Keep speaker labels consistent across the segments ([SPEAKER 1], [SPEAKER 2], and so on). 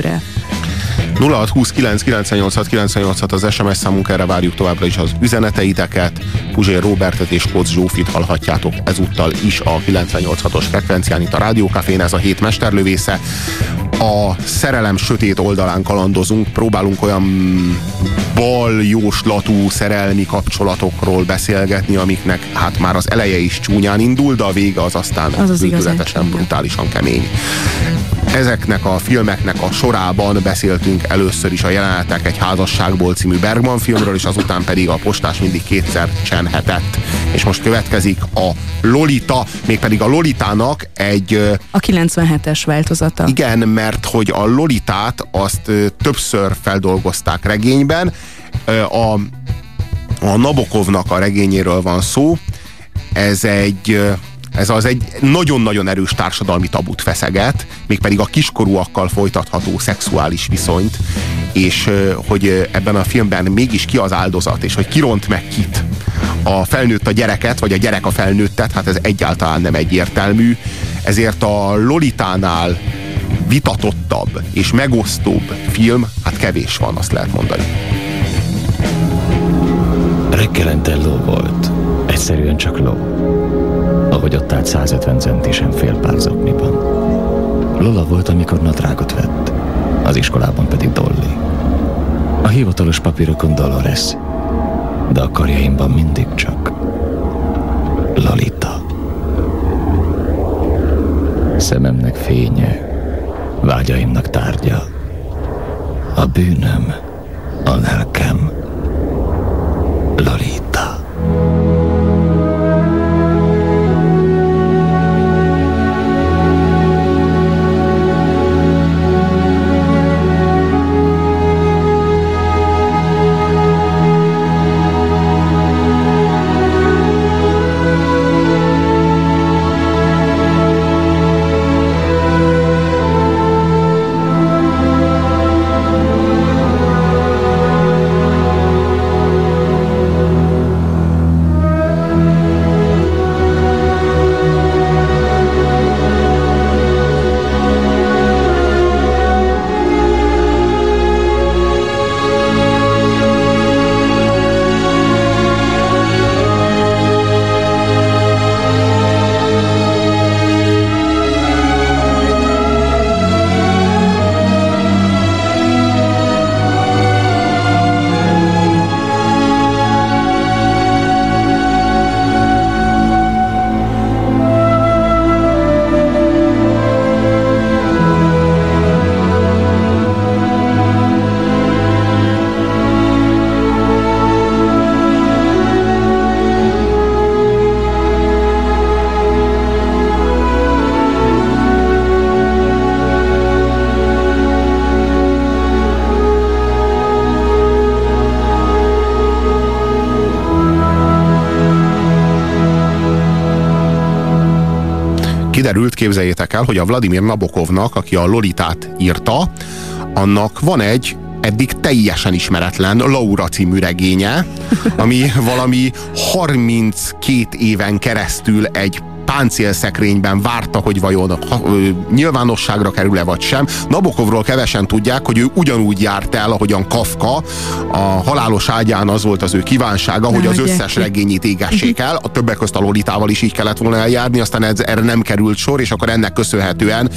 [SPEAKER 1] jövőre.
[SPEAKER 2] 0629986986 az SMS számunk, erre várjuk továbbra is az üzeneteiteket. Puzsér Robertet és Kocz Zsófit hallhatjátok ezúttal is a 98.6-os frekvencián itt a Rádiókafén, ez a hét mesterlövésze. A szerelem sötét oldalán kalandozunk, próbálunk olyan bal jóslatú szerelmi kapcsolatokról beszélgetni, amiknek hát már az eleje is csúnyán indul, de a vége az aztán
[SPEAKER 1] Az az
[SPEAKER 2] brutálisan kemény ezeknek a filmeknek a sorában beszéltünk először is a jelenetek egy házasságból című Bergman filmről, és azután pedig a postás mindig kétszer csenhetett. És most következik a Lolita, mégpedig a Lolitának egy...
[SPEAKER 1] A 97-es változata.
[SPEAKER 2] Igen, mert hogy a Lolitát azt többször feldolgozták regényben. A, a Nabokovnak a regényéről van szó. Ez egy ez az egy nagyon-nagyon erős társadalmi tabut feszeget, mégpedig a kiskorúakkal folytatható szexuális viszonyt, és hogy ebben a filmben mégis ki az áldozat, és hogy kiront meg kit. A felnőtt a gyereket, vagy a gyerek a felnőttet, hát ez egyáltalán nem egyértelmű, ezért a Lolitánál vitatottabb és megosztóbb film, hát kevés van, azt lehet mondani.
[SPEAKER 3] Reggelente ló volt. Egyszerűen csak ló ahogy ott állt 150 centisen fél pár zokniban. Lola volt, amikor nadrágot vett, az iskolában pedig Dolly. A hivatalos papírokon Dolores, de a karjaimban mindig csak Lolita. Szememnek fénye, vágyaimnak tárgya, a bűnöm, a lelkem,
[SPEAKER 2] kiderült, képzeljétek el, hogy a Vladimir Nabokovnak, aki a Lolitát írta, annak van egy eddig teljesen ismeretlen Laura című regénye, ami valami 32 éven keresztül egy páncélszekrényben várta, hogy vajon ha, ö, nyilvánosságra kerül-e vagy sem. Nabokovról kevesen tudják, hogy ő ugyanúgy járt el, ahogyan Kafka a halálos ágyán az volt az ő kívánsága, hogy az összes regényét égessék el. A többek közt a Lolitával is így kellett volna eljárni, aztán ez, erre nem került sor, és akkor ennek köszönhetően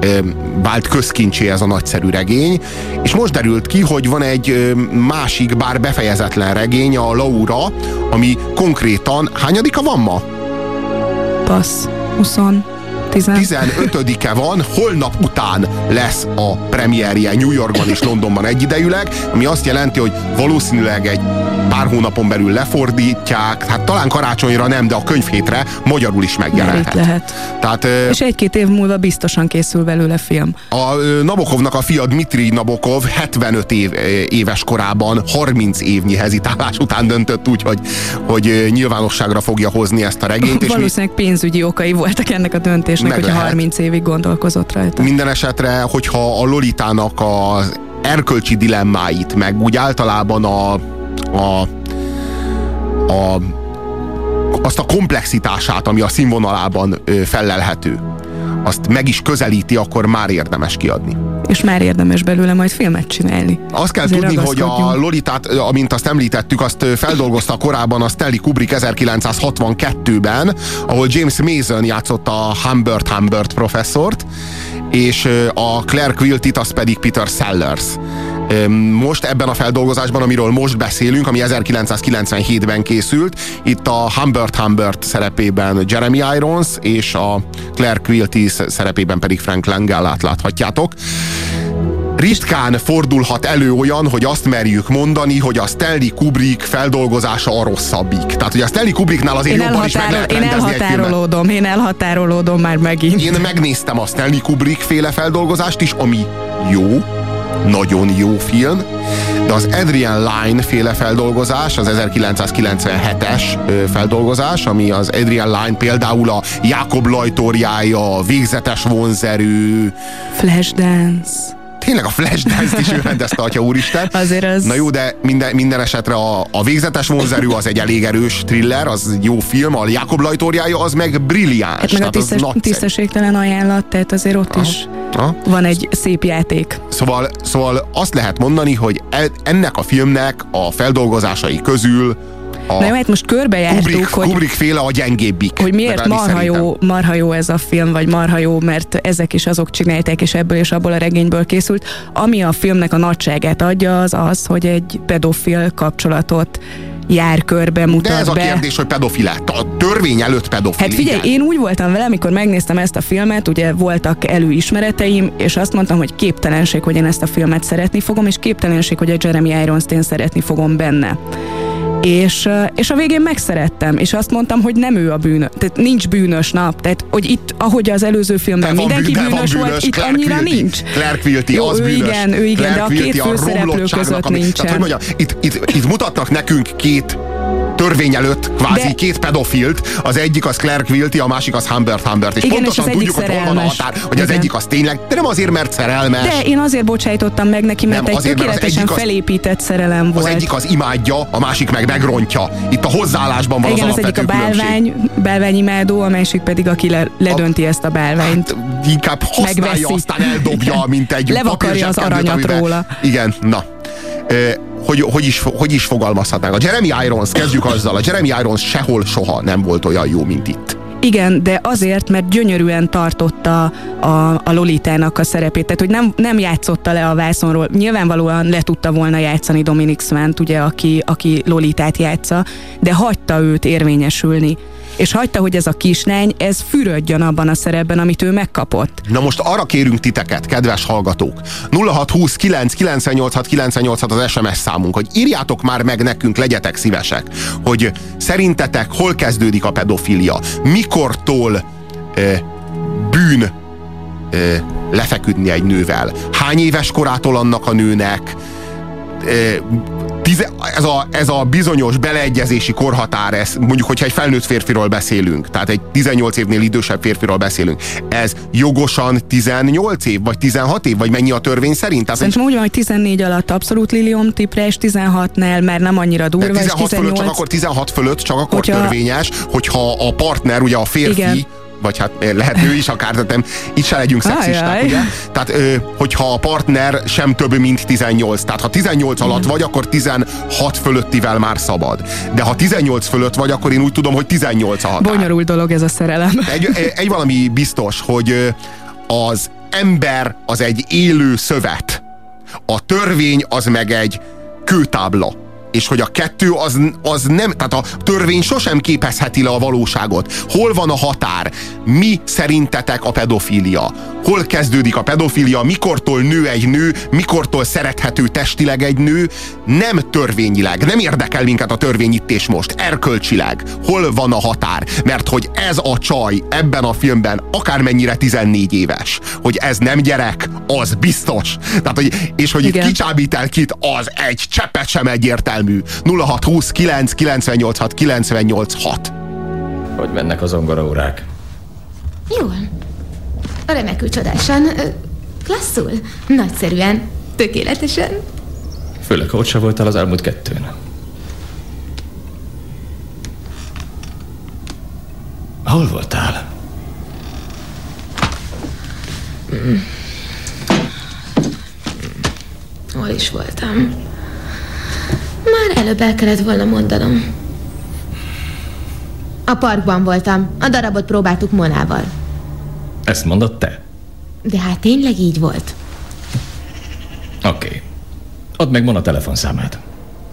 [SPEAKER 2] ö, vált közkincsé ez a nagyszerű regény. És most derült ki, hogy van egy másik, bár befejezetlen regény, a Laura, ami konkrétan, hányadika van ma?
[SPEAKER 1] Passz. 20.
[SPEAKER 2] 15-e van, holnap után lesz a premierje New Yorkban és Londonban egyidejűleg, ami azt jelenti, hogy valószínűleg egy pár hónapon belül lefordítják, hát talán karácsonyra nem, de a könyvhétre magyarul is megjelenhet.
[SPEAKER 1] lehet.
[SPEAKER 2] Tehát,
[SPEAKER 1] és egy-két év múlva biztosan készül belőle film.
[SPEAKER 2] A Nabokovnak a fia Dmitri Nabokov 75 év, éves korában 30 évnyi hezitálás után döntött úgy, hogy, hogy nyilvánosságra fogja hozni ezt a regényt.
[SPEAKER 1] És Valószínűleg mi... pénzügyi okai voltak ennek a döntésnek, lehet. 30 évig gondolkozott rajta.
[SPEAKER 2] Minden esetre, hogyha a Lolitának az erkölcsi dilemmáit, meg úgy általában a, a, a azt a komplexitását, ami a színvonalában fellelhető, azt meg is közelíti, akkor már érdemes kiadni.
[SPEAKER 1] És már érdemes belőle majd filmet csinálni.
[SPEAKER 2] Azt kell Ezért tudni, hogy a Lolitát, amint azt említettük, azt feldolgozta korábban a Stanley Kubrick 1962-ben, ahol James Mason játszotta a Humbert Humbert professzort, és a Claire Quiltit, az pedig Peter Sellers. Most ebben a feldolgozásban, amiről most beszélünk, ami 1997-ben készült, itt a Humbert Humbert szerepében Jeremy Irons, és a Claire Quilty szerepében pedig Frank Langell láthatjátok ritkán fordulhat elő olyan, hogy azt merjük mondani, hogy a Stanley Kubrick feldolgozása a rosszabbik. Tehát, hogy a Stanley Kubricknál azért én jobban is meg lehet
[SPEAKER 1] Én elhatárolódom, én elhatárolódom már megint.
[SPEAKER 2] Én megnéztem a Stanley Kubrick féle feldolgozást is, ami jó, nagyon jó film, de az Adrian Lyne féle feldolgozás, az 1997-es feldolgozás, ami az Adrian Lyne például a Jakob lajtóriája, a végzetes vonzerő,
[SPEAKER 1] Flashdance
[SPEAKER 2] tényleg a Flashdance-t is ő rendezte, atya úristen.
[SPEAKER 1] Azért az...
[SPEAKER 2] Na jó, de minden, minden esetre a, a végzetes vonzerű az egy elég erős thriller, az jó film, a Jakob lajtóriája az meg brilliáns.
[SPEAKER 1] Hát meg a tisztes, tisztességtelen ajánlat, tehát azért ott Aha. is Aha. van egy szép játék.
[SPEAKER 2] Szóval, szóval azt lehet mondani, hogy ennek a filmnek a feldolgozásai közül
[SPEAKER 1] a Na jó, hát most körbejártuk,
[SPEAKER 2] Kubrick, hogy... Kubrick féle a gyengébbik.
[SPEAKER 1] Hogy miért marha jó, marha jó ez a film, vagy marha jó, mert ezek is azok csinálták, és ebből és abból a regényből készült. Ami a filmnek a nagyságát adja, az az, hogy egy pedofil kapcsolatot jár körbe, mutat
[SPEAKER 2] De ez a
[SPEAKER 1] be.
[SPEAKER 2] kérdés, hogy pedofil A törvény előtt pedofil.
[SPEAKER 1] Hát figyelj, igen. én úgy voltam vele, amikor megnéztem ezt a filmet, ugye voltak előismereteim, és azt mondtam, hogy képtelenség, hogy én ezt a filmet szeretni fogom, és képtelenség, hogy a Jeremy Irons-t én szeretni fogom benne. És, és a végén megszerettem, és azt mondtam, hogy nem ő a bűnös, tehát nincs bűnös nap, tehát hogy itt, ahogy az előző filmben de mindenki bűnös, bűnös volt, itt Clark annyira Quilty. nincs.
[SPEAKER 2] Clark Quilty, Jó, az
[SPEAKER 1] ő
[SPEAKER 2] bűnös.
[SPEAKER 1] igen, ő igen, Clark de a két főszereplő között ami, nincsen. Tehát, hogy mondjam,
[SPEAKER 2] itt, itt, itt mutatnak nekünk két törvény előtt kvázi De... két pedofilt, az egyik az Claire Quilty, a másik az Humbert Humbert. És Igen, pontosan és tudjuk, hogy hol van a határ, hogy Igen. az egyik az tényleg, de nem azért, mert szerelmes.
[SPEAKER 1] De én azért bocsájtottam meg neki, mert nem, egy azért, tökéletesen mert az felépített szerelem volt.
[SPEAKER 2] Az egyik az imádja, a másik meg megrontja. Itt a hozzáállásban van
[SPEAKER 1] Igen,
[SPEAKER 2] az,
[SPEAKER 1] az egyik a bálvány, bálványimádó, a másik pedig aki le, ledönti a, ezt a bálványt.
[SPEAKER 2] Hát, inkább használja, Megveszi. aztán eldobja, mint egy
[SPEAKER 1] Levakarja az aranyat róla.
[SPEAKER 2] Igen, na hogy, hogy, is, hogy is fogalmazhatnánk. A Jeremy Irons, kezdjük azzal, a Jeremy Irons sehol soha nem volt olyan jó, mint itt.
[SPEAKER 1] Igen, de azért, mert gyönyörűen tartotta a, a Lolitának a szerepét, tehát hogy nem, nem játszotta le a vászonról. Nyilvánvalóan le tudta volna játszani Dominic Svent, ugye, aki, aki Lolitát játsza, de hagyta őt érvényesülni és hagyta, hogy ez a kislány, ez fürödjön abban a szerepben, amit ő megkapott.
[SPEAKER 2] Na most arra kérünk titeket, kedves hallgatók, 0629 986 986 az SMS számunk, hogy írjátok már meg nekünk, legyetek szívesek, hogy szerintetek hol kezdődik a pedofilia? Mikortól e, bűn e, lefeküdni egy nővel? Hány éves korától annak a nőnek? E, tize, ez, a, ez a bizonyos beleegyezési korhatár, ez, mondjuk, hogyha egy felnőtt férfiról beszélünk, tehát egy 18 évnél idősebb férfiról beszélünk, ez jogosan 18 év, vagy 16 év, vagy mennyi a törvény szerint? Tehát
[SPEAKER 1] Szerintem úgy van, hogy 14 alatt abszolút Lilium tipre, és 16-nál már nem annyira durva, 16 és 18...
[SPEAKER 2] fölött csak akkor 16 fölött csak akkor hogyha... törvényes, hogyha a partner, ugye a férfi, Igen vagy hát eh, lehet ő is akár, tehát nem, itt se legyünk szexisták, ugye? Tehát, ö, hogyha a partner sem több, mint 18, tehát ha 18 alatt vagy, akkor 16 fölöttivel már szabad. De ha 18 fölött vagy, akkor én úgy tudom, hogy 18 a határ.
[SPEAKER 1] Bonyolult dolog ez a szerelem.
[SPEAKER 2] Egy, egy valami biztos, hogy az ember az egy élő szövet. A törvény az meg egy kőtábla és hogy a kettő az, az nem, tehát a törvény sosem képezheti le a valóságot. Hol van a határ? Mi szerintetek a pedofília? Hol kezdődik a pedofília? Mikortól nő egy nő? Mikortól szerethető testileg egy nő? Nem törvényileg. Nem érdekel minket a törvény itt és most. Erkölcsileg. Hol van a határ? Mert hogy ez a csaj ebben a filmben akármennyire 14 éves, hogy ez nem gyerek, az biztos. Tehát, hogy, és hogy Igen. itt kicsábít el kit, az egy cseppet sem egyértelmű egyértelmű. 0620 9 986 986.
[SPEAKER 3] Hogy mennek az órák?
[SPEAKER 4] Jól. Remekül csodásan. Klasszul. Nagyszerűen. Tökéletesen.
[SPEAKER 3] Főleg, hogy se voltál az elmúlt kettőn. Hol voltál?
[SPEAKER 4] hol is voltam. Már előbb el kellett volna mondanom. A parkban voltam. A darabot próbáltuk Monával.
[SPEAKER 3] Ezt mondod te?
[SPEAKER 4] De hát tényleg így volt.
[SPEAKER 3] Oké. Okay. Add meg Mona telefonszámát.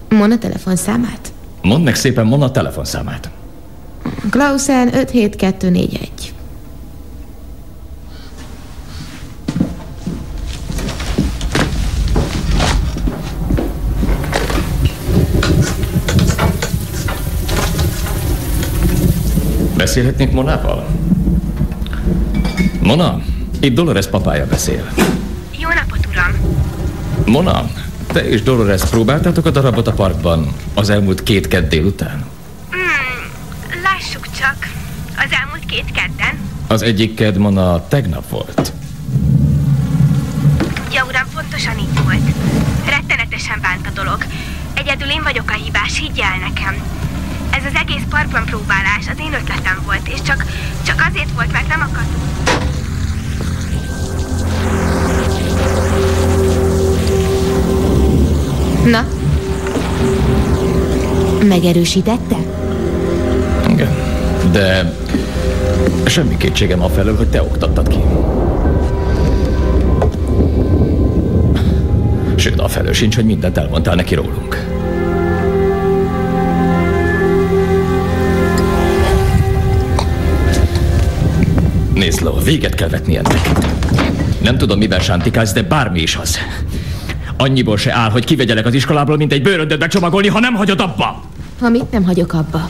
[SPEAKER 4] Mona telefonszámát?
[SPEAKER 3] Mondd meg szépen Mona telefonszámát.
[SPEAKER 4] Klausen 57241.
[SPEAKER 3] Beszélhetnék Monával? Mona, itt Dolores papája beszél.
[SPEAKER 5] Jó napot, uram!
[SPEAKER 3] Mona, te és Dolores próbáltátok a darabot a parkban az elmúlt két kedd délután?
[SPEAKER 5] Hmm, lássuk csak. Az elmúlt két kedden.
[SPEAKER 3] Az egyik kedd Mona tegnap volt.
[SPEAKER 5] Tudja, uram, pontosan így volt. Rettenetesen bánt a dolog. Egyedül én vagyok a hibás, higgye el nekem. Ez az egész parkban próbálás az én ötletem volt, és csak, csak azért volt, mert nem akartunk.
[SPEAKER 4] Na? Megerősítette?
[SPEAKER 3] Igen. De semmi kétségem a felől, hogy te oktattad ki. Sőt, a felől sincs, hogy mindent elmondtál neki rólunk. Nézd, Lo, véget kell vetni ennek. Nem tudom, miben sántikálsz, de bármi is az. Annyiból se áll, hogy kivegyelek az iskolából, mint egy bőröndöt becsomagolni, ha nem hagyod abba.
[SPEAKER 4] Amit nem hagyok abba.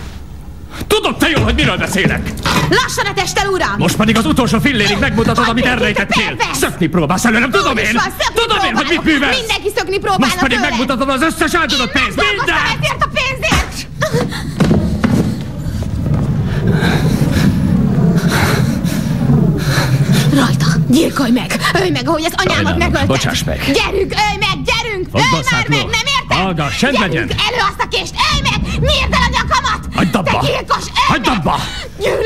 [SPEAKER 3] Tudod te jól, hogy miről beszélek?
[SPEAKER 4] Lassan a testel, uram!
[SPEAKER 3] Most pedig az utolsó fillérig megmutatod, amit elrejtettél. Szökni próbálsz előlem, tudom
[SPEAKER 4] Úgy is
[SPEAKER 3] én!
[SPEAKER 4] van,
[SPEAKER 3] Tudom én, hogy mit művelsz!
[SPEAKER 4] Mindenki szökni próbálna
[SPEAKER 3] Most pedig
[SPEAKER 4] tőle.
[SPEAKER 3] megmutatod az összes áldozat pénzt,
[SPEAKER 4] Dolgoztam
[SPEAKER 3] minden!
[SPEAKER 4] ezért a pénzért! Rajta, gyilkolj meg! Ölj meg, ahogy az anyámat
[SPEAKER 3] Sajnálom,
[SPEAKER 4] megölted!
[SPEAKER 3] bocsáss meg.
[SPEAKER 4] Gyerünk, ölj meg, gyerünk! Ölj már meg, nem érted?
[SPEAKER 3] Hallgass, csend legyen.
[SPEAKER 4] elő azt a kést, ölj meg! Nyírd el a nyakamat!
[SPEAKER 3] Hagyd abba!
[SPEAKER 4] Te gyilkos, ölj
[SPEAKER 3] Hagyd
[SPEAKER 4] meg!
[SPEAKER 3] abba!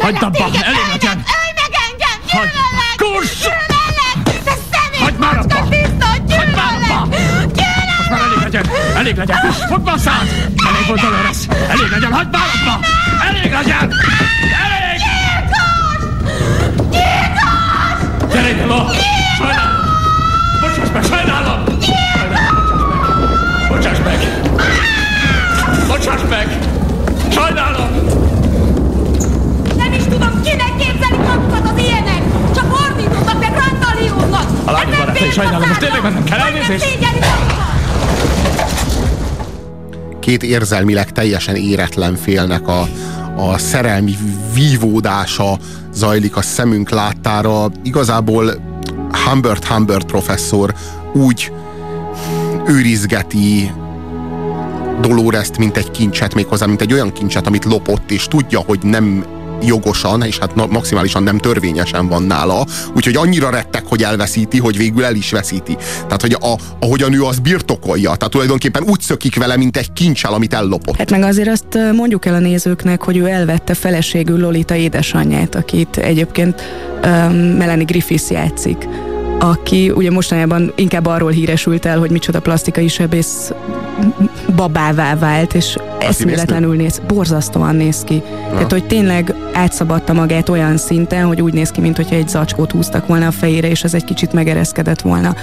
[SPEAKER 3] Hagyd abba, elég legyen.
[SPEAKER 4] ölj meg engem! Gyűlölök!
[SPEAKER 3] Kurs!
[SPEAKER 4] Gyűlölök! Te szemét,
[SPEAKER 3] Hagyd már abba!
[SPEAKER 4] tiszta,
[SPEAKER 3] már!
[SPEAKER 4] Gyűlölök!
[SPEAKER 3] Most már elég legyen! Elég legyen! Fogd a szád! Elég volt Dolores! Elég legyen! Hagyd már abba! Elég legyen! Elég! Gyere ide, Lo! Sajnálom! Bocsáss meg! Sajnálom! Bocsáss meg! Bocsáss meg! Sajnálom!
[SPEAKER 6] Nem is tudom, kinek képzelik magukat az ilyenek! Csak ordítottak, meg randalióznak!
[SPEAKER 3] A lányom barátai, sajnálom, most tényleg mennem kell, elnézést?
[SPEAKER 2] két érzelmileg teljesen éretlen félnek a, a szerelmi vívódása zajlik a szemünk láttára. Igazából Humbert Humbert professzor úgy őrizgeti Dolores-t, mint egy kincset, méghozzá, mint egy olyan kincset, amit lopott, és tudja, hogy nem jogosan, és hát maximálisan nem törvényesen van nála, úgyhogy annyira rettek, hogy elveszíti, hogy végül el is veszíti. Tehát, hogy a, ahogyan ő az birtokolja, tehát tulajdonképpen úgy szökik vele, mint egy kincsel, amit ellopott.
[SPEAKER 1] Hát meg azért azt mondjuk el a nézőknek, hogy ő elvette feleségül Lolita édesanyját, akit egyébként um, Melanie Griffiths játszik aki ugye mostanában inkább arról híresült el, hogy micsoda plastikai sebész babává vált, és eszméletlenül néz, borzasztóan néz ki. Ja. Tehát, hogy tényleg átszabadta magát olyan szinten, hogy úgy néz ki, mintha egy zacskót húztak volna a fejére, és ez egy kicsit megereszkedett volna.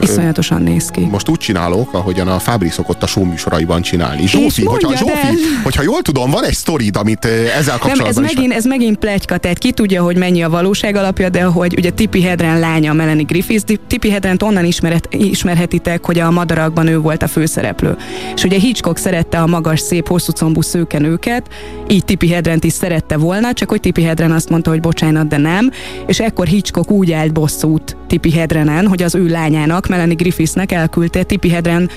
[SPEAKER 1] Iszonyatosan néz ki.
[SPEAKER 2] Most úgy csinálok, ahogyan a Fábri szokott a show műsoraiban csinálni. Zsófi, hogyha, Zsófi,
[SPEAKER 1] el!
[SPEAKER 2] hogyha jól tudom, van egy sztorid, amit ezzel
[SPEAKER 1] Nem, ez
[SPEAKER 2] kapcsolatban is...
[SPEAKER 1] megint, ez megint pletyka, tehát ki tudja, hogy mennyi a valóság alapja, de hogy ugye Tippi Hedren lánya Melanie Griffiths, Tippi Hedrent onnan ismeret, ismerhetitek, hogy a Madarakban ő volt a főszereplő. És ugye Hitchcock szerette a magas, szép, hosszú combú szőkenőket, így Tippi Hedrent is szerette volna, csak hogy Tippi Hedren azt mondta, hogy bocsánat, de nem, és ekkor Hitchcock úgy állt bosszút Tippi Hedrenen, hogy az ő lányának, Melanie Griffithsnek elküldte. Tippi Hedren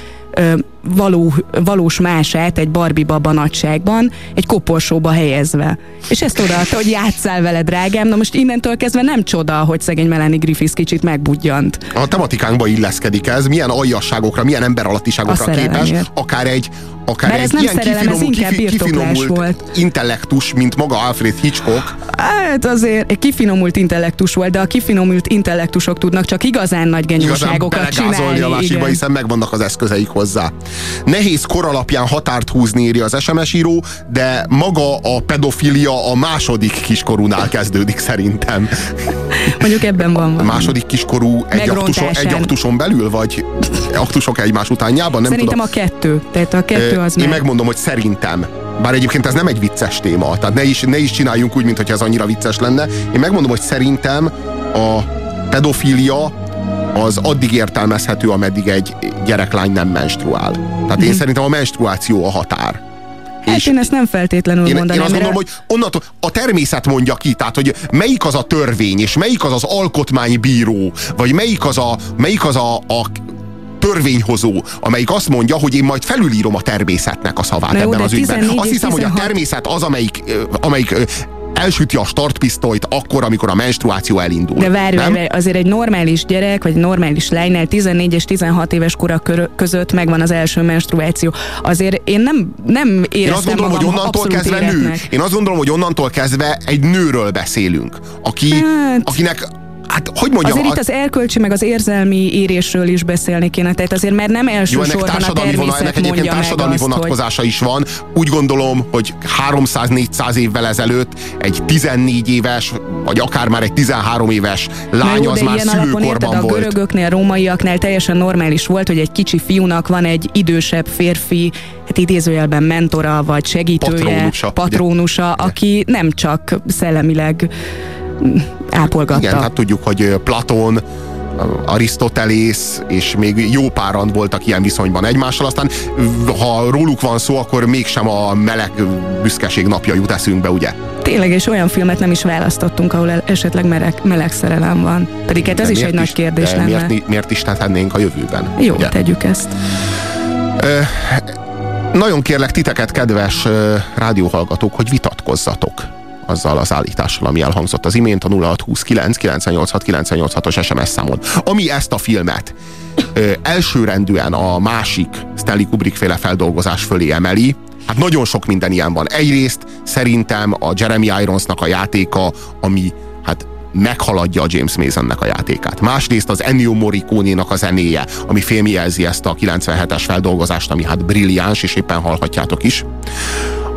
[SPEAKER 1] való, valós mását egy Barbie baba nagyságban, egy koporsóba helyezve. És ezt odaadta, hogy játszál vele, drágám. Na most innentől kezdve nem csoda, hogy szegény Melanie Griffiths kicsit megbudjant.
[SPEAKER 2] A tematikánkba illeszkedik ez, milyen aljasságokra, milyen emberalattiságokra képes, akár egy, akár
[SPEAKER 1] Mert ez
[SPEAKER 2] egy
[SPEAKER 1] nem
[SPEAKER 2] ilyen
[SPEAKER 1] szerelem, ez
[SPEAKER 2] kifinomult,
[SPEAKER 1] inkább
[SPEAKER 2] kifi,
[SPEAKER 1] birtoklás
[SPEAKER 2] kifinomult
[SPEAKER 1] volt.
[SPEAKER 2] intellektus, mint maga Alfred Hitchcock.
[SPEAKER 1] Hát azért egy kifinomult intellektus volt, de a kifinomult intellektusok tudnak csak igazán nagy genyóságokat csinálni.
[SPEAKER 2] a másikba,
[SPEAKER 1] igen.
[SPEAKER 2] hiszen megvannak az eszközeik hozzá. Nehéz kor alapján határt húzni írja az SMS író, de maga a pedofilia a második kiskorúnál kezdődik szerintem.
[SPEAKER 1] Mondjuk ebben van
[SPEAKER 2] A
[SPEAKER 1] valami.
[SPEAKER 2] második kiskorú egy aktuson, egy aktuson belül, vagy aktusok egymás utánjában? Nem
[SPEAKER 1] Szerintem
[SPEAKER 2] tudom.
[SPEAKER 1] a kettő. Tehát a kettő az
[SPEAKER 2] Én
[SPEAKER 1] meg.
[SPEAKER 2] megmondom, hogy szerintem. Bár egyébként ez nem egy vicces téma, tehát ne is, ne is csináljunk úgy, mintha ez annyira vicces lenne. Én megmondom, hogy szerintem a pedofília az addig értelmezhető, ameddig egy gyereklány nem menstruál. Tehát én szerintem a menstruáció a határ.
[SPEAKER 1] Hát én ezt nem feltétlenül
[SPEAKER 2] Én, én
[SPEAKER 1] mondanám.
[SPEAKER 2] azt
[SPEAKER 1] mert
[SPEAKER 2] gondolom, hogy onnantól a természet mondja ki, tehát hogy melyik az a törvény, és melyik az az alkotmánybíró, vagy melyik az a, melyik az a, a törvényhozó, amelyik azt mondja, hogy én majd felülírom a természetnek a szavát
[SPEAKER 1] Na jó,
[SPEAKER 2] ebben
[SPEAKER 1] de
[SPEAKER 2] az ügyben.
[SPEAKER 1] 14
[SPEAKER 2] Azt hiszem, hogy a
[SPEAKER 1] 16
[SPEAKER 2] természet az, amelyik, amelyik elsüti a startpisztolyt akkor, amikor a menstruáció elindul.
[SPEAKER 1] De várj,
[SPEAKER 2] nem?
[SPEAKER 1] várj, azért egy normális gyerek, vagy normális lánynál 14 és 16 éves kora között megvan az első menstruáció. Azért én nem, nem éreztem
[SPEAKER 2] Én azt gondolom, hogy
[SPEAKER 1] magam
[SPEAKER 2] onnantól
[SPEAKER 1] abszolút
[SPEAKER 2] kezdve nő. Én azt gondolom, hogy onnantól kezdve egy nőről beszélünk, aki,
[SPEAKER 1] Hát-
[SPEAKER 2] akinek Hát, hogy mondjam,
[SPEAKER 1] Azért
[SPEAKER 2] a-
[SPEAKER 1] itt az erkölcsi meg az érzelmi érésről is beszélni kéne, tehát azért mert nem
[SPEAKER 2] Jó, ennek
[SPEAKER 1] elsősorban a
[SPEAKER 2] társadalmi, vonal, ennek egyébként társadalmi
[SPEAKER 1] azt, hogy
[SPEAKER 2] vonatkozása is van. Úgy gondolom, hogy 300-400 évvel ezelőtt egy 14 éves, vagy akár már egy 13 éves lány
[SPEAKER 1] jó,
[SPEAKER 2] az már
[SPEAKER 1] alapon érted,
[SPEAKER 2] szülőkorban
[SPEAKER 1] a
[SPEAKER 2] volt.
[SPEAKER 1] görögöknél, rómaiaknál teljesen normális volt, hogy egy kicsi fiúnak van egy idősebb férfi, hát idézőjelben mentora, vagy segítője,
[SPEAKER 2] Patrónusa, ugye?
[SPEAKER 1] patrónusa aki nem csak szellemileg ápolgatta.
[SPEAKER 2] Igen, hát tudjuk, hogy ö, Platon, Arisztotelész, és még jó páran voltak ilyen viszonyban egymással, aztán ö, ha róluk van szó, akkor mégsem a meleg büszkeség napja jut eszünkbe, ugye?
[SPEAKER 1] Tényleg, és olyan filmet nem is választottunk, ahol esetleg meleg, meleg szerelem van. Pedig hát ez
[SPEAKER 2] De
[SPEAKER 1] is egy nagy kérdés lenne.
[SPEAKER 2] Miért, miért is tennénk a jövőben?
[SPEAKER 1] Jó,
[SPEAKER 2] ugye?
[SPEAKER 1] tegyük ezt.
[SPEAKER 2] Nagyon kérlek titeket, kedves ö, rádióhallgatók, hogy vitatkozzatok azzal az állítással, ami elhangzott az imént a 0629 986 986-os SMS számon. Ami ezt a filmet ö, elsőrendűen a másik Stanley Kubrick féle feldolgozás fölé emeli, hát nagyon sok minden ilyen van. Egyrészt szerintem a Jeremy Ironsnak a játéka, ami hát meghaladja a James Masonnek a játékát. Másrészt az Ennio Morricone-nak a zenéje, ami filmjelzi ezt a 97-es feldolgozást, ami hát brilliáns, és éppen hallhatjátok is.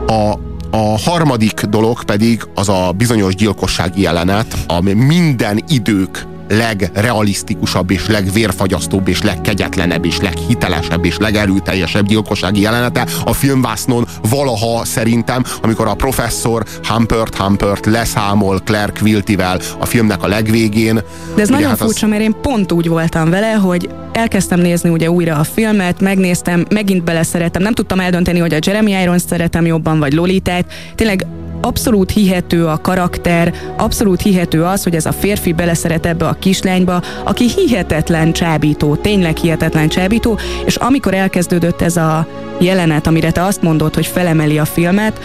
[SPEAKER 2] A, a harmadik dolog pedig az a bizonyos gyilkossági jelenet, ami minden idők legrealisztikusabb és legvérfagyasztóbb és legkegyetlenebb és leghitelesebb és legerőteljesebb gyilkossági jelenete a filmvásznon valaha szerintem, amikor a professzor Humpert Humpert leszámol Claire Quiltivel a filmnek a legvégén.
[SPEAKER 1] De ez
[SPEAKER 2] Ugye
[SPEAKER 1] nagyon
[SPEAKER 2] hát az-
[SPEAKER 1] furcsa, mert én pont úgy voltam vele, hogy elkezdtem nézni ugye újra a filmet, megnéztem, megint beleszerettem, nem tudtam eldönteni, hogy a Jeremy irons szeretem jobban, vagy Lolitát. Tényleg abszolút hihető a karakter, abszolút hihető az, hogy ez a férfi beleszeret ebbe a kislányba, aki hihetetlen csábító, tényleg hihetetlen csábító, és amikor elkezdődött ez a jelenet, amire te azt mondod, hogy felemeli a filmet,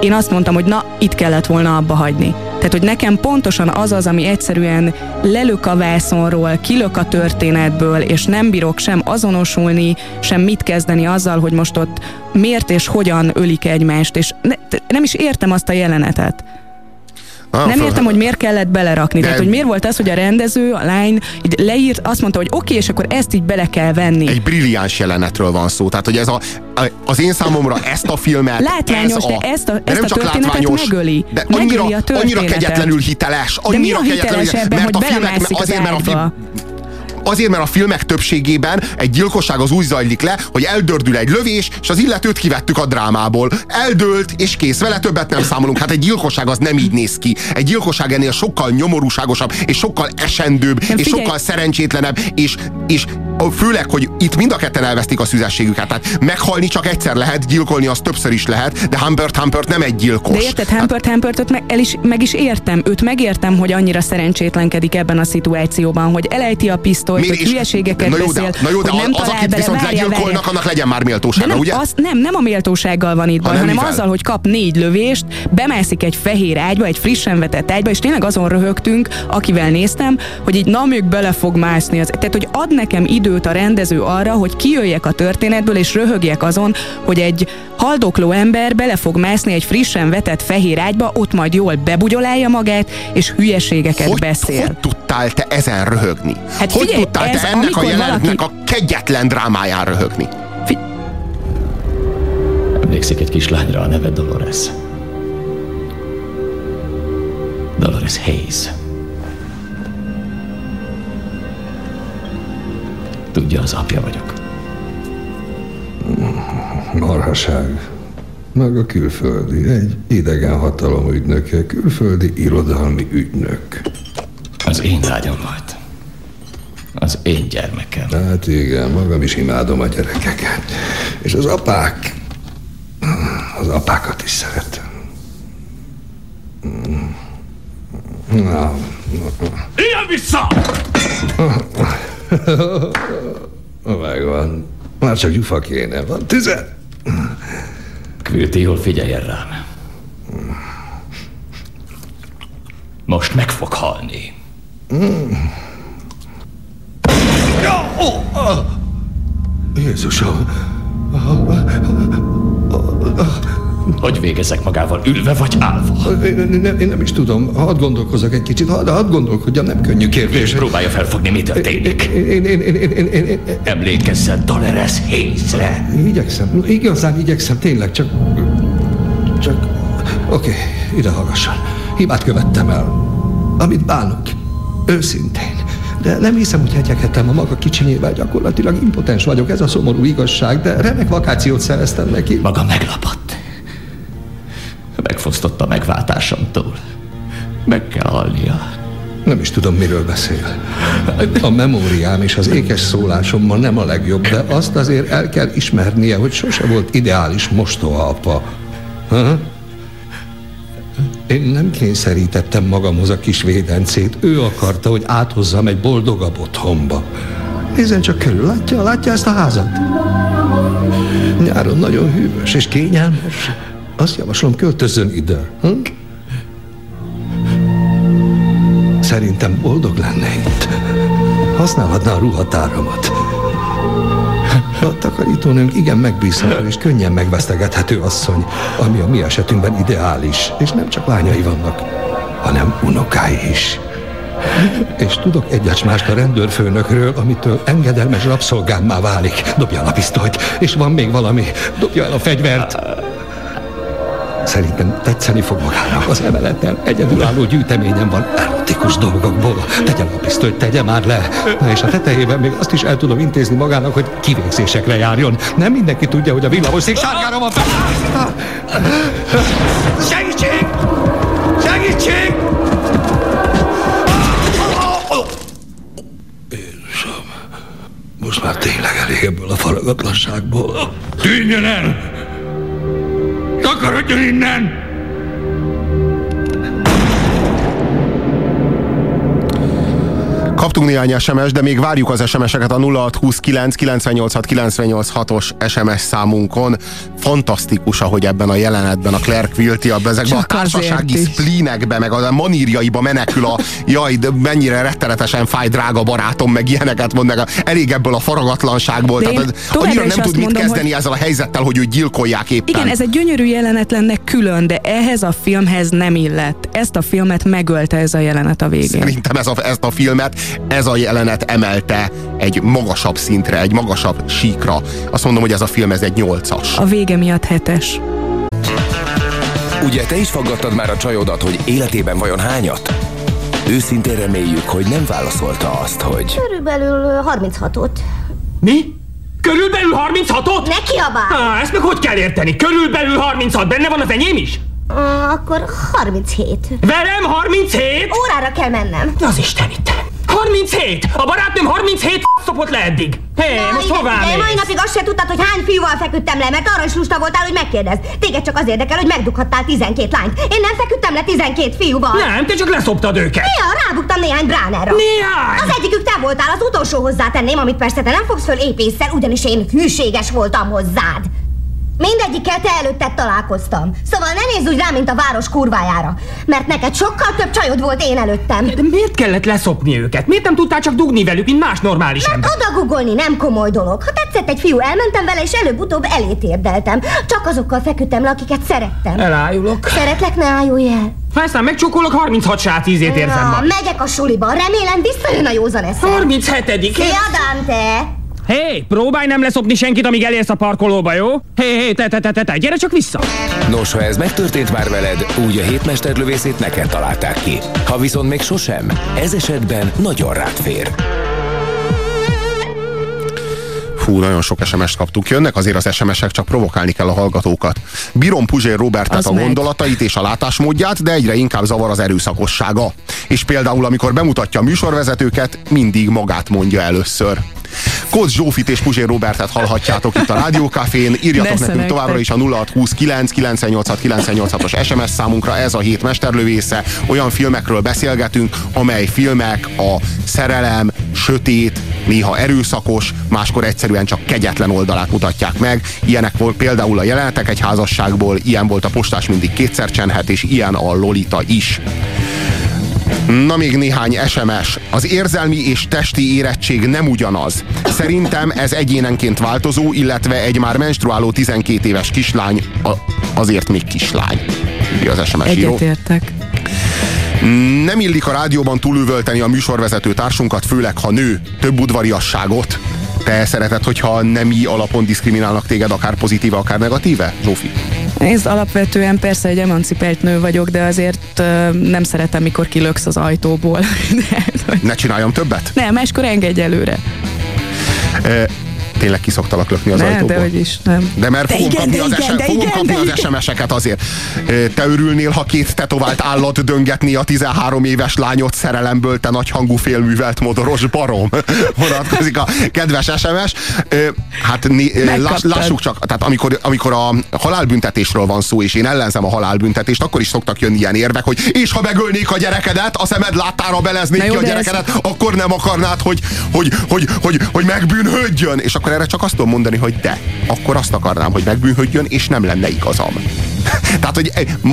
[SPEAKER 1] én azt mondtam, hogy na, itt kellett volna abba hagyni. Tehát, hogy nekem pontosan az az, ami egyszerűen lelök a vászonról, kilök a történetből, és nem bírok sem azonosulni, sem mit kezdeni azzal, hogy most ott miért és hogyan ölik egymást, és ne, nem is értem azt a jelenetet.
[SPEAKER 2] Ah,
[SPEAKER 1] Nem értem, hogy miért kellett belerakni.
[SPEAKER 2] De-
[SPEAKER 1] Tehát, hogy miért volt az, hogy a rendező, a lány így leírt, azt mondta, hogy oké, okay, és akkor ezt így bele kell venni.
[SPEAKER 2] egy brilliáns jelenetről van szó. Tehát, hogy ez a, a, az én számomra ezt a filmet...
[SPEAKER 1] Látványos,
[SPEAKER 2] ez
[SPEAKER 1] de ezt a-
[SPEAKER 2] de
[SPEAKER 1] ezt
[SPEAKER 2] nem
[SPEAKER 1] a
[SPEAKER 2] csak látványos,
[SPEAKER 1] megöli.
[SPEAKER 2] De
[SPEAKER 1] Megöli
[SPEAKER 2] annyira,
[SPEAKER 1] a
[SPEAKER 2] annyira kegyetlenül hiteles.
[SPEAKER 1] De mi
[SPEAKER 2] Annyira
[SPEAKER 1] a
[SPEAKER 2] kegyetlenül,
[SPEAKER 1] hiteles ebben, hogy
[SPEAKER 2] a filmek, azért, mert a film? Azért, mert a filmek többségében egy gyilkosság az úgy zajlik le, hogy eldördül egy lövés, és az illetőt kivettük a drámából. Eldőlt, és kész, vele többet nem számolunk. Hát egy gyilkosság az nem így néz ki. Egy gyilkosság ennél sokkal nyomorúságosabb, és sokkal esendőbb,
[SPEAKER 1] Nem,
[SPEAKER 2] és sokkal szerencsétlenebb, és, és főleg, hogy itt mind a ketten elvesztik a szüzességüket. Tehát meghalni csak egyszer lehet, gyilkolni az többször is lehet, de Humpert Humpert nem egy gyilkos.
[SPEAKER 1] De érted, Hampert Hampertot meg, el is, meg is értem. Őt megértem, hogy annyira szerencsétlenkedik ebben a szituációban, hogy elejti a pisztolyt,
[SPEAKER 2] Miért?
[SPEAKER 1] hogy hülyeségeket
[SPEAKER 2] na jó,
[SPEAKER 1] beszél,
[SPEAKER 2] de, na jó, de
[SPEAKER 1] hogy nem
[SPEAKER 2] az, akit
[SPEAKER 1] bele,
[SPEAKER 2] viszont
[SPEAKER 1] várjál,
[SPEAKER 2] legyilkolnak,
[SPEAKER 1] várjál.
[SPEAKER 2] annak legyen már
[SPEAKER 1] De
[SPEAKER 2] méltósága,
[SPEAKER 1] nem,
[SPEAKER 2] ugye?
[SPEAKER 1] az, nem, nem a méltósággal van itt baj,
[SPEAKER 2] Hanem mivel?
[SPEAKER 1] azzal, hogy kap négy lövést, bemászik egy fehér ágyba, egy frissen vetett ágyba, és tényleg azon röhögtünk, akivel néztem, hogy így na még bele fog mászni. Az, tehát, hogy ad nekem időt időt a rendező arra, hogy kijöjjek a történetből, és röhögjek azon, hogy egy haldokló ember bele fog mászni egy frissen vetett fehér ágyba, ott majd jól bebugyolálja magát, és hülyeségeket
[SPEAKER 2] hogy,
[SPEAKER 1] beszél.
[SPEAKER 2] Hogy tudtál te ezen röhögni?
[SPEAKER 1] Hát
[SPEAKER 2] hogy
[SPEAKER 1] figyelj,
[SPEAKER 2] tudtál
[SPEAKER 1] ez
[SPEAKER 2] te ennek a jelenetnek
[SPEAKER 1] valaki-
[SPEAKER 2] a kegyetlen drámáján röhögni?
[SPEAKER 3] Emlékszik egy kislányra, a neve Dolores. Dolores Hayes. Tudja, az apja vagyok.
[SPEAKER 7] Marhaság. Maga külföldi, egy idegen hatalom ügynöke, külföldi irodalmi ügynök.
[SPEAKER 3] Az én lágyam volt. Az én gyermekem.
[SPEAKER 7] Hát igen, magam is imádom a gyerekeket. És az apák, az apákat is szeretem. Na,
[SPEAKER 8] Ilyen vissza!
[SPEAKER 7] megvan. Már csak gyufa kéne. Van tüze?
[SPEAKER 3] Quilty, jól figyeljen rám. Most meg fog halni.
[SPEAKER 7] Jézusom,
[SPEAKER 3] Hogy végezek magával, ülve vagy állva?
[SPEAKER 7] én, nem, én nem is tudom. Hadd gondolkozzak egy kicsit, hadd, hadd gondolkodjam, nem könnyű kérdés.
[SPEAKER 3] Próbálja felfogni, mi történik.
[SPEAKER 7] Én, én, én, én, én, én, én,
[SPEAKER 3] Emlékezzen Dolores Hayesre.
[SPEAKER 7] Igyekszem, igazán igyekszem, tényleg, csak... Csak... Oké, ide hallgasson. Hibát követtem el. Amit bánok. Őszintén. De nem hiszem, hogy hegyekhetem a maga kicsinyével. Gyakorlatilag impotens vagyok, ez a szomorú igazság, de remek vakációt szereztem neki.
[SPEAKER 3] Maga meglapott. Megfosztotta megváltásomtól. Meg kell halnia.
[SPEAKER 7] Nem is tudom, miről beszél. A memóriám és az ékes szólásommal nem a legjobb, de azt azért el kell ismernie, hogy sose volt ideális mostohaapa. Ha? Én nem kényszerítettem magamhoz a kis védencét. Ő akarta, hogy áthozzam egy boldogabb otthonba. Nézzen csak körül, látja, látja ezt a házat? Nyáron nagyon hűvös és kényelmes. Azt javaslom, költözzön ide. Hm? Szerintem boldog lenne itt. Használhatná a ruhatáramat. A takarítónőnk igen megbízható és könnyen megvesztegethető asszony, ami a mi esetünkben ideális. És nem csak lányai vannak, hanem unokái is. És tudok egyes mást a rendőrfőnökről, amitől engedelmes rabszolgámmá válik. Dobja el a pisztolyt, és van még valami. Dobja el a fegyvert. Szerintem tetszeni fog magának az emeleten. Egyedülálló gyűjteményem van erotikus dolgokból. Tegye le a pisztolyt, tegye már le. Na és a tetejében még azt is el tudom intézni magának, hogy kivégzésekre járjon. Nem mindenki tudja, hogy a villamoszék sárgára van fel. Segítség! Segítség! Jézusom, most már tényleg elég ebből a faragatlanságból. Tűnjön el! Takarodjon innen!
[SPEAKER 2] Kaptunk néhány SMS, de még várjuk az SMS-eket a 0629 986 986-os SMS számunkon. Fantasztikus, ahogy ebben a jelenetben a Claire Quilty a ezekben a társasági splínekbe, meg a manírjaiba menekül a jaj, de mennyire rettenetesen fáj, drága barátom, meg ilyeneket mond, meg elég ebből a faragatlanságból.
[SPEAKER 1] De
[SPEAKER 2] Tehát annyira nem tud mit
[SPEAKER 1] mondom,
[SPEAKER 2] kezdeni
[SPEAKER 1] hogy-
[SPEAKER 2] ezzel a helyzettel, hogy őt gyilkolják éppen.
[SPEAKER 1] Igen, ez egy gyönyörű jelenet lenne külön, de ehhez a filmhez nem illett. Ezt a filmet megölte ez a jelenet a végén.
[SPEAKER 2] Szerintem ez a, ezt a filmet, ez a jelenet emelte egy magasabb szintre, egy magasabb síkra. Azt mondom, hogy ez a film ez egy nyolcas.
[SPEAKER 1] A vége miatt hetes.
[SPEAKER 9] Ugye te is faggattad már a csajodat, hogy életében vajon hányat? Őszintén reméljük, hogy nem válaszolta azt, hogy...
[SPEAKER 10] Körülbelül 36-ot.
[SPEAKER 8] Mi? Körülbelül 36-ot?
[SPEAKER 10] Ne kiabál!
[SPEAKER 8] Á, ezt meg hogy kell érteni? Körülbelül 36, benne van az enyém is?
[SPEAKER 10] Uh, akkor 37.
[SPEAKER 8] Velem 37?
[SPEAKER 10] Órára kell mennem.
[SPEAKER 8] Az Isten itt. 37! A barátnőm 37 szopott le eddig. Hé, hey, most
[SPEAKER 10] igen,
[SPEAKER 8] hová
[SPEAKER 10] de mai napig azt se tudtad, hogy hány fiúval feküdtem le, mert arra is lusta voltál, hogy megkérdezd. Téged csak az érdekel, hogy megdughattál 12 lányt. Én nem feküdtem le 12 fiúval.
[SPEAKER 8] Nem, te csak leszoptad őket.
[SPEAKER 10] Néha rábuktam néhány bránerra.
[SPEAKER 8] Néhány?
[SPEAKER 10] Az egyikük te voltál, az utolsó hozzátenném, amit persze te nem fogsz föl épésszel, ugyanis én hűséges voltam hozzád. Mindegyikkel te előtted találkoztam. Szóval ne nézz úgy rám, mint a város kurvájára. Mert neked sokkal több csajod volt én előttem.
[SPEAKER 8] De miért kellett leszopni őket? Miért nem tudtál csak dugni velük, mint más normális
[SPEAKER 10] Mert
[SPEAKER 8] ember?
[SPEAKER 10] odagugolni nem komoly dolog. Ha tetszett egy fiú, elmentem vele, és előbb-utóbb elét érdeltem. Csak azokkal feküdtem le, akiket szerettem.
[SPEAKER 8] Elájulok.
[SPEAKER 10] Szeretlek, ne állulj el.
[SPEAKER 8] Ha aztán megcsókolok, 36 sát ízét érzem
[SPEAKER 10] Na,
[SPEAKER 8] ma.
[SPEAKER 10] megyek a suliba. Remélem visszajön a józan eszem.
[SPEAKER 8] 37
[SPEAKER 10] Szia, Dante!
[SPEAKER 8] Hé, hey, próbálj nem leszopni senkit, amíg elérsz a parkolóba, jó? Hé, hey, hé, hey, te, te, te, te, te, gyere csak vissza!
[SPEAKER 9] Nos, ha ez megtörtént már veled, úgy a hétmesterlövészét neked találták ki. Ha viszont még sosem, ez esetben nagyon rád fér.
[SPEAKER 2] Fú, nagyon sok SMS-t kaptunk. Jönnek azért az SMS-ek, csak provokálni kell a hallgatókat. Bírom Puzsér Robertet
[SPEAKER 1] Az
[SPEAKER 2] a
[SPEAKER 1] meg.
[SPEAKER 2] gondolatait és a látásmódját, de egyre inkább zavar az erőszakossága. És például, amikor bemutatja a műsorvezetőket, mindig magát mondja először. Kóz Zsófit és Puzsér Robertet hallhatjátok itt a Rádiókafén. Írjatok
[SPEAKER 1] Nesze
[SPEAKER 2] nekünk továbbra is a 0629 986 986-os SMS számunkra. Ez a hét mesterlövésze. Olyan filmekről beszélgetünk, amely filmek a szerelem, sötét, néha erőszakos, máskor egyszerűen csak kegyetlen oldalát mutatják meg. Ilyenek volt például a jelenetek egy házasságból, ilyen volt a postás mindig kétszer csenhet, és ilyen a Lolita is. Na még néhány SMS. Az érzelmi és testi érettség nem ugyanaz. Szerintem ez egyénenként változó, illetve egy már menstruáló 12 éves kislány a, azért még kislány. Írja az SMS író.
[SPEAKER 1] Egyetértek.
[SPEAKER 2] Nem illik a rádióban túlüvölteni a műsorvezető társunkat, főleg ha nő. Több udvariasságot. Te szereted, hogyha nemi alapon diszkriminálnak téged, akár pozitíve, akár negatíve? Zsófi?
[SPEAKER 1] Nézd, alapvetően persze egy emancipált nő vagyok, de azért nem szeretem, mikor kilöksz az ajtóból. De,
[SPEAKER 2] Ne csináljam többet?
[SPEAKER 1] nem, máskor engedj előre.
[SPEAKER 2] E, tényleg kiszoktalak lökni az
[SPEAKER 1] Ne,
[SPEAKER 2] ajtóból?
[SPEAKER 1] de hogy is, nem.
[SPEAKER 2] De mert
[SPEAKER 1] De
[SPEAKER 2] fogom
[SPEAKER 1] igen,
[SPEAKER 2] kapni,
[SPEAKER 1] de
[SPEAKER 2] az,
[SPEAKER 1] igen, de
[SPEAKER 2] fogom
[SPEAKER 1] igen,
[SPEAKER 2] kapni
[SPEAKER 1] de
[SPEAKER 2] az. SMS-eket azért. Te örülnél, ha két tetovált állat döngetni a 13 éves lányot szerelemből, te nagyhangú félművelt modoros barom. Vonatkozik a kedves SMS. Hát né, láss, lássuk csak, tehát amikor, amikor a halálbüntetésről van szó, és én ellenzem a halálbüntetést, akkor is szoktak jönni ilyen érvek, hogy és ha megölnék a gyerekedet, a szemed láttára beleznék
[SPEAKER 1] jó,
[SPEAKER 2] ki a
[SPEAKER 1] de ez-
[SPEAKER 2] gyerekedet, akkor nem akarnád, hogy, hogy, hogy, hogy, hogy megbűnhődjön. És akkor erre csak azt tudom mondani, hogy de, akkor azt akarnám, hogy megbűnhődjön, és nem lenne igazam. Tehát, hogy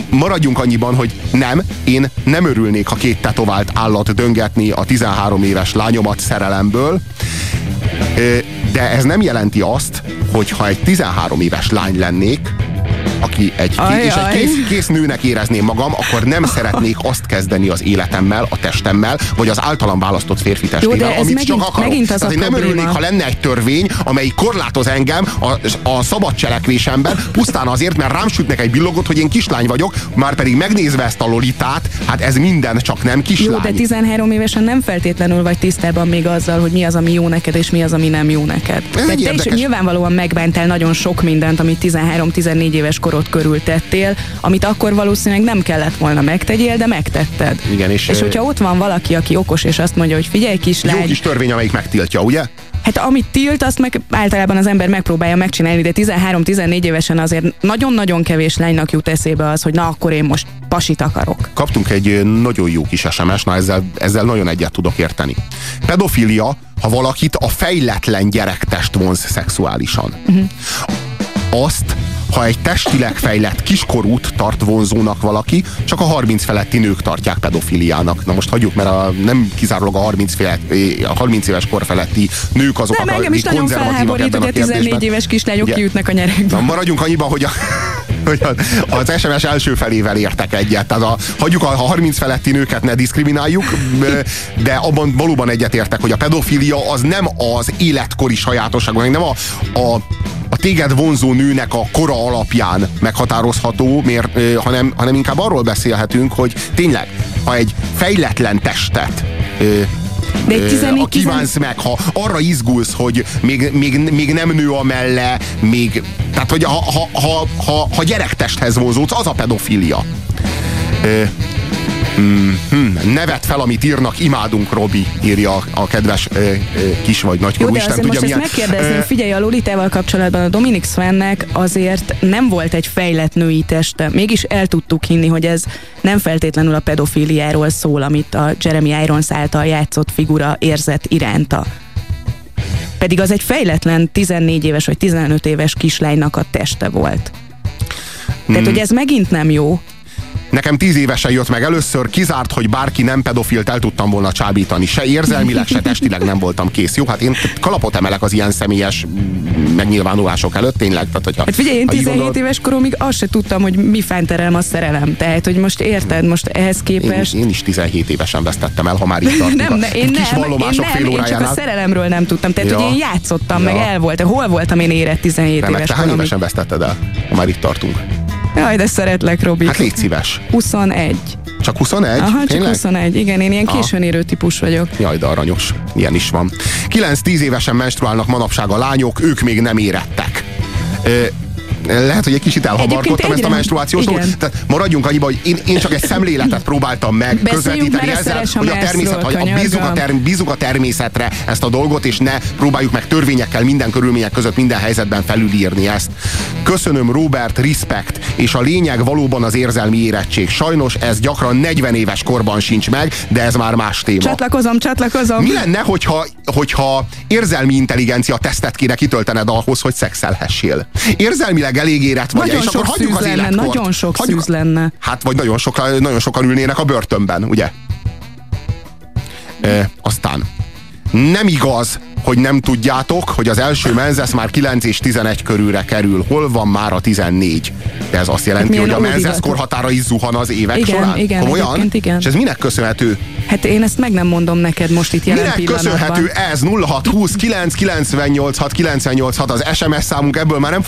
[SPEAKER 2] maradjunk annyiban, hogy nem, én nem örülnék, ha két tetovált állat döngetni a 13 éves lányomat szerelemből, de ez nem jelenti azt, hogy ha egy 13 éves lány lennék, aki egy, és egy
[SPEAKER 1] Ajaj.
[SPEAKER 2] kész, kész nőnek érezném magam, akkor nem szeretnék azt kezdeni az életemmel, a testemmel, vagy az általam választott férfi testével, amit
[SPEAKER 1] megint-
[SPEAKER 2] csak akarok.
[SPEAKER 1] megint az
[SPEAKER 2] Tehát én nem
[SPEAKER 1] probléma.
[SPEAKER 2] örülnék, ha lenne egy törvény, amely korlátoz engem a, a szabad cselekvésemben, pusztán azért, mert rám sütnek egy billogot, hogy én kislány vagyok, már pedig megnézve ezt a lolitát, hát ez minden csak nem kislány.
[SPEAKER 1] Jó, de 13 évesen nem feltétlenül vagy tisztában még azzal, hogy mi az, ami jó neked, és mi az, ami nem jó neked.
[SPEAKER 2] Ez
[SPEAKER 1] Tehát te is nyilvánvalóan megbántál nagyon sok mindent, amit 13-14 éves korod körül tettél, amit akkor valószínűleg nem kellett volna megtegyél, de megtetted.
[SPEAKER 2] Igen, és,
[SPEAKER 1] és hogyha ott van valaki, aki okos, és azt mondja, hogy figyelj
[SPEAKER 2] Jó
[SPEAKER 1] kislány,
[SPEAKER 2] kis törvény, amelyik megtiltja, ugye?
[SPEAKER 1] Hát amit tilt, azt meg általában az ember megpróbálja megcsinálni, de 13-14 évesen azért nagyon-nagyon kevés lánynak jut eszébe az, hogy na akkor én most pasit akarok.
[SPEAKER 2] Kaptunk egy nagyon jó kis SMS, na ezzel, ezzel nagyon egyet tudok érteni. Pedofilia, ha valakit a fejletlen gyerektest vonz szexuálisan. Azt, ha egy testileg fejlett kiskorút tart vonzónak valaki, csak a 30 feletti nők tartják pedofiliának. Na most hagyjuk, mert a, nem kizárólag a 30, felett, a 30 éves kor feletti nők azok,
[SPEAKER 1] Nem,
[SPEAKER 2] akik konzervatívak ebben a
[SPEAKER 1] a 14
[SPEAKER 2] kérdésben.
[SPEAKER 1] éves kislányok
[SPEAKER 2] Ugye?
[SPEAKER 1] kiütnek a nyerekbe.
[SPEAKER 2] Na, maradjunk annyiban, hogy, a, hogy az SMS első felével értek egyet. Tehát a, hagyjuk a 30 feletti nőket ne diszkrimináljuk, de abban valóban egyet értek, hogy a pedofilia az nem az életkori sajátosság, nem a, a a téged vonzó nőnek a kora alapján meghatározható, miért, ö, hanem, hanem inkább arról beszélhetünk, hogy tényleg, ha egy fejletlen testet
[SPEAKER 1] De egy
[SPEAKER 2] ö,
[SPEAKER 1] 14
[SPEAKER 2] ha kívánsz meg, ha arra izgulsz, hogy még, még, még nem nő a melle, még, tehát hogy ha, ha, ha, ha, ha gyerektesthez vonzódsz, az a pedofilia. Ö, mm, hm, nevet fel, amit írnak, imádunk, Robi, írja a, kedves ö, ö, kis vagy
[SPEAKER 1] Jó,
[SPEAKER 2] nagykorú
[SPEAKER 1] de
[SPEAKER 2] Isten
[SPEAKER 1] azért most
[SPEAKER 2] tudja
[SPEAKER 1] ezt
[SPEAKER 2] milyen.
[SPEAKER 1] megkérdezném,
[SPEAKER 2] Ö,
[SPEAKER 1] figyelj, a Lolitával kapcsolatban a Dominic Svennek azért nem volt egy fejlett női teste. Mégis el tudtuk hinni, hogy ez nem feltétlenül a pedofiliáról szól, amit a Jeremy Irons által játszott figura érzett iránta. Pedig az egy fejletlen 14 éves vagy 15 éves kislánynak a teste volt. Tehát,
[SPEAKER 2] Hmm.
[SPEAKER 1] hogy ez megint nem jó.
[SPEAKER 2] Nekem tíz évesen jött meg először, kizárt, hogy bárki nem pedofilt el tudtam volna csábítani. Se érzelmileg, se testileg nem voltam kész. Jó, hát én kalapot emelek az ilyen személyes megnyilvánulások előtt, tényleg. Tehát, hogyha,
[SPEAKER 1] Hát figyelj, én
[SPEAKER 2] ha így
[SPEAKER 1] 17
[SPEAKER 2] gondolod-
[SPEAKER 1] éves koromig azt se tudtam, hogy mi fánterelem a szerelem. Tehát, hogy most érted, most ehhez
[SPEAKER 2] én,
[SPEAKER 1] képest...
[SPEAKER 2] én is 17 évesen vesztettem el, ha már itt tartunk.
[SPEAKER 1] Nem, ne, én
[SPEAKER 2] Kis
[SPEAKER 1] nem, én
[SPEAKER 2] vallomások fél
[SPEAKER 1] nem, én csak a
[SPEAKER 2] órájánál.
[SPEAKER 1] szerelemről nem tudtam. Tehát,
[SPEAKER 2] Ja.
[SPEAKER 1] hogy én játszottam,
[SPEAKER 2] Ja.
[SPEAKER 1] meg el volt. Hol voltam én érett 17
[SPEAKER 2] Remek,
[SPEAKER 1] éves
[SPEAKER 2] te hány
[SPEAKER 1] koromig?
[SPEAKER 2] évesen vesztetted el? Ha már itt tartunk.
[SPEAKER 1] Jaj, de szeretlek, Robi.
[SPEAKER 2] Hát légy szíves.
[SPEAKER 1] 21.
[SPEAKER 2] Csak 21?
[SPEAKER 1] Aha, csak
[SPEAKER 2] Tényleg?
[SPEAKER 1] 21. Igen, én ilyen későn érő típus vagyok.
[SPEAKER 2] Jaj, de aranyos. Ilyen is van. 9-10 évesen menstruálnak manapság a lányok, ők még nem érettek. Ö, lehet, hogy egy kicsit elhamarkodtam ezt a menstruációs dolgot. Tehát maradjunk annyiba, hogy én, én csak egy szemléletet próbáltam meg
[SPEAKER 1] Beszéljünk
[SPEAKER 2] közvetíteni ezzel,
[SPEAKER 1] a
[SPEAKER 2] hogy a természet, hogy a bízunk, a term, bízunk a természetre ezt a dolgot, és ne próbáljuk meg törvényekkel minden körülmények között minden helyzetben felülírni ezt. Köszönöm Robert, respect, és a lényeg valóban az érzelmi érettség. Sajnos ez gyakran 40 éves korban sincs meg, de ez már más téma.
[SPEAKER 1] Csatlakozom, csatlakozom.
[SPEAKER 2] Mi lenne, hogyha, hogyha érzelmi intelligencia tesztet kéne kitöltened ahhoz, hogy szexelhessél? Érzelmileg elég érett vagy,
[SPEAKER 1] Nagyon
[SPEAKER 2] és akkor
[SPEAKER 1] sok
[SPEAKER 2] hagyjuk
[SPEAKER 1] szűz
[SPEAKER 2] az
[SPEAKER 1] lenne,
[SPEAKER 2] életkort.
[SPEAKER 1] nagyon sok
[SPEAKER 2] Hagyjuk-
[SPEAKER 1] szűz lenne.
[SPEAKER 2] Hát, vagy nagyon, sokan, nagyon sokan ülnének a börtönben, ugye? E, aztán nem igaz, hogy nem tudjátok, hogy az első menzesz már 9 és 11 körülre kerül. Hol van már a 14? De ez azt jelenti,
[SPEAKER 1] milyen
[SPEAKER 2] hogy a menzesz korhatára is zuhan az évek
[SPEAKER 1] Igen,
[SPEAKER 2] során?
[SPEAKER 1] igen,
[SPEAKER 2] Komolyan?
[SPEAKER 1] igen.
[SPEAKER 2] És ez minek köszönhető?
[SPEAKER 1] Hát én ezt meg nem mondom neked most itt jelen
[SPEAKER 2] Minek köszönhető ez? 0620 998 6 986 az SMS számunk, ebből már nem